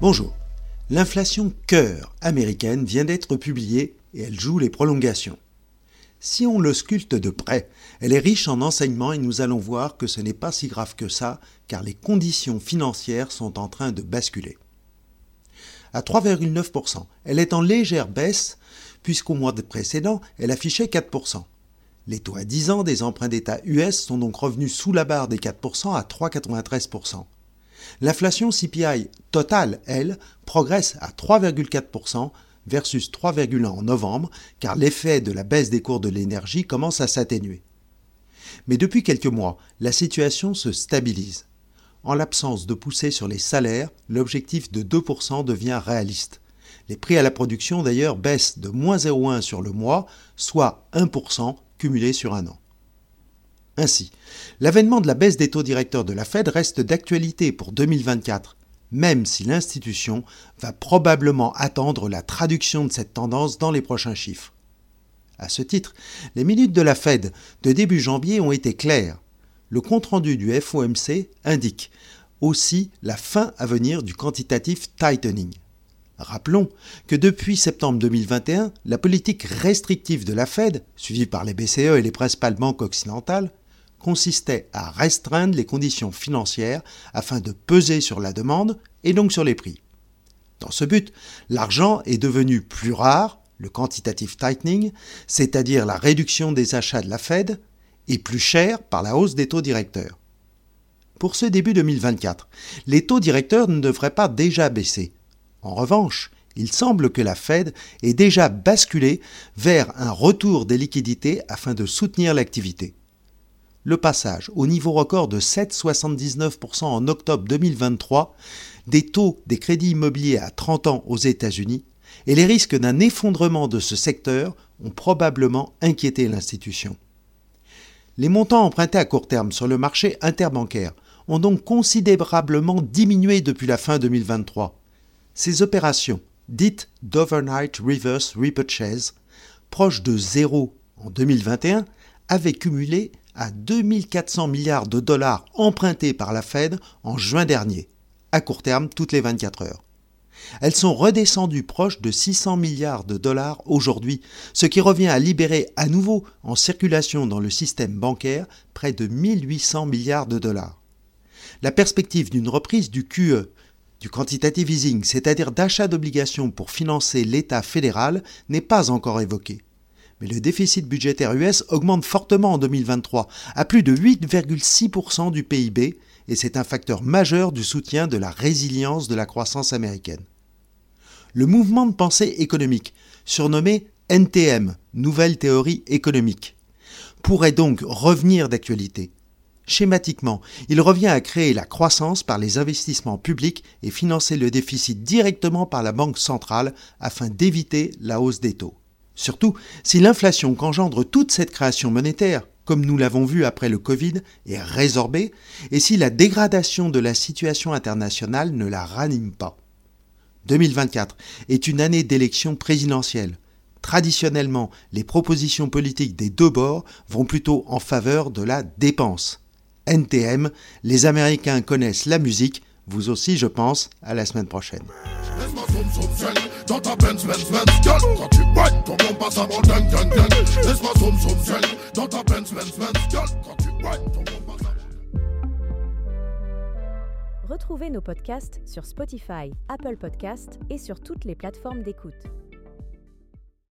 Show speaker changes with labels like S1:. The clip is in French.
S1: Bonjour. L'inflation cœur américaine vient d'être publiée et elle joue les prolongations. Si on le sculpte de près, elle est riche en enseignements et nous allons voir que ce n'est pas si grave que ça, car les conditions financières sont en train de basculer. À 3,9%, elle est en légère baisse, puisqu'au mois précédent, elle affichait 4%. Les taux à 10 ans des emprunts d'État US sont donc revenus sous la barre des 4% à 3,93%. L'inflation CPI totale, elle, progresse à 3,4% versus 3,1 en novembre, car l'effet de la baisse des cours de l'énergie commence à s'atténuer. Mais depuis quelques mois, la situation se stabilise. En l'absence de poussée sur les salaires, l'objectif de 2% devient réaliste. Les prix à la production d'ailleurs baissent de moins 0,1 sur le mois, soit 1% cumulé sur un an. Ainsi, l'avènement de la baisse des taux directeurs de la Fed reste d'actualité pour 2024, même si l'institution va probablement attendre la traduction de cette tendance dans les prochains chiffres. À ce titre, les minutes de la Fed de début janvier ont été claires. Le compte-rendu du FOMC indique aussi la fin à venir du quantitative tightening. Rappelons que depuis septembre 2021, la politique restrictive de la Fed, suivie par les BCE et les principales banques occidentales, consistait à restreindre les conditions financières afin de peser sur la demande et donc sur les prix. Dans ce but, l'argent est devenu plus rare, le quantitative tightening, c'est-à-dire la réduction des achats de la Fed, et plus cher par la hausse des taux directeurs. Pour ce début 2024, les taux directeurs ne devraient pas déjà baisser. En revanche, il semble que la Fed ait déjà basculé vers un retour des liquidités afin de soutenir l'activité le passage au niveau record de 7,79% en octobre 2023 des taux des crédits immobiliers à 30 ans aux États-Unis et les risques d'un effondrement de ce secteur ont probablement inquiété l'institution. Les montants empruntés à court terme sur le marché interbancaire ont donc considérablement diminué depuis la fin 2023. Ces opérations, dites d'overnight reverse repurchase, proches de zéro en 2021, avaient cumulé à 2400 milliards de dollars empruntés par la Fed en juin dernier, à court terme toutes les 24 heures. Elles sont redescendues proches de 600 milliards de dollars aujourd'hui, ce qui revient à libérer à nouveau en circulation dans le système bancaire près de 1800 milliards de dollars. La perspective d'une reprise du QE, du quantitative easing, c'est-à-dire d'achat d'obligations pour financer l'État fédéral, n'est pas encore évoquée. Mais le déficit budgétaire US augmente fortement en 2023, à plus de 8,6% du PIB, et c'est un facteur majeur du soutien de la résilience de la croissance américaine. Le mouvement de pensée économique, surnommé NTM, Nouvelle théorie économique, pourrait donc revenir d'actualité. Schématiquement, il revient à créer la croissance par les investissements publics et financer le déficit directement par la Banque centrale afin d'éviter la hausse des taux. Surtout si l'inflation qu'engendre toute cette création monétaire, comme nous l'avons vu après le Covid, est résorbée, et si la dégradation de la situation internationale ne la ranime pas. 2024 est une année d'élection présidentielle. Traditionnellement, les propositions politiques des deux bords vont plutôt en faveur de la dépense. NTM, les Américains connaissent la musique, vous aussi je pense, à la semaine prochaine.
S2: Retrouvez nos podcasts sur Spotify, Apple Podcasts et sur toutes les plateformes d'écoute.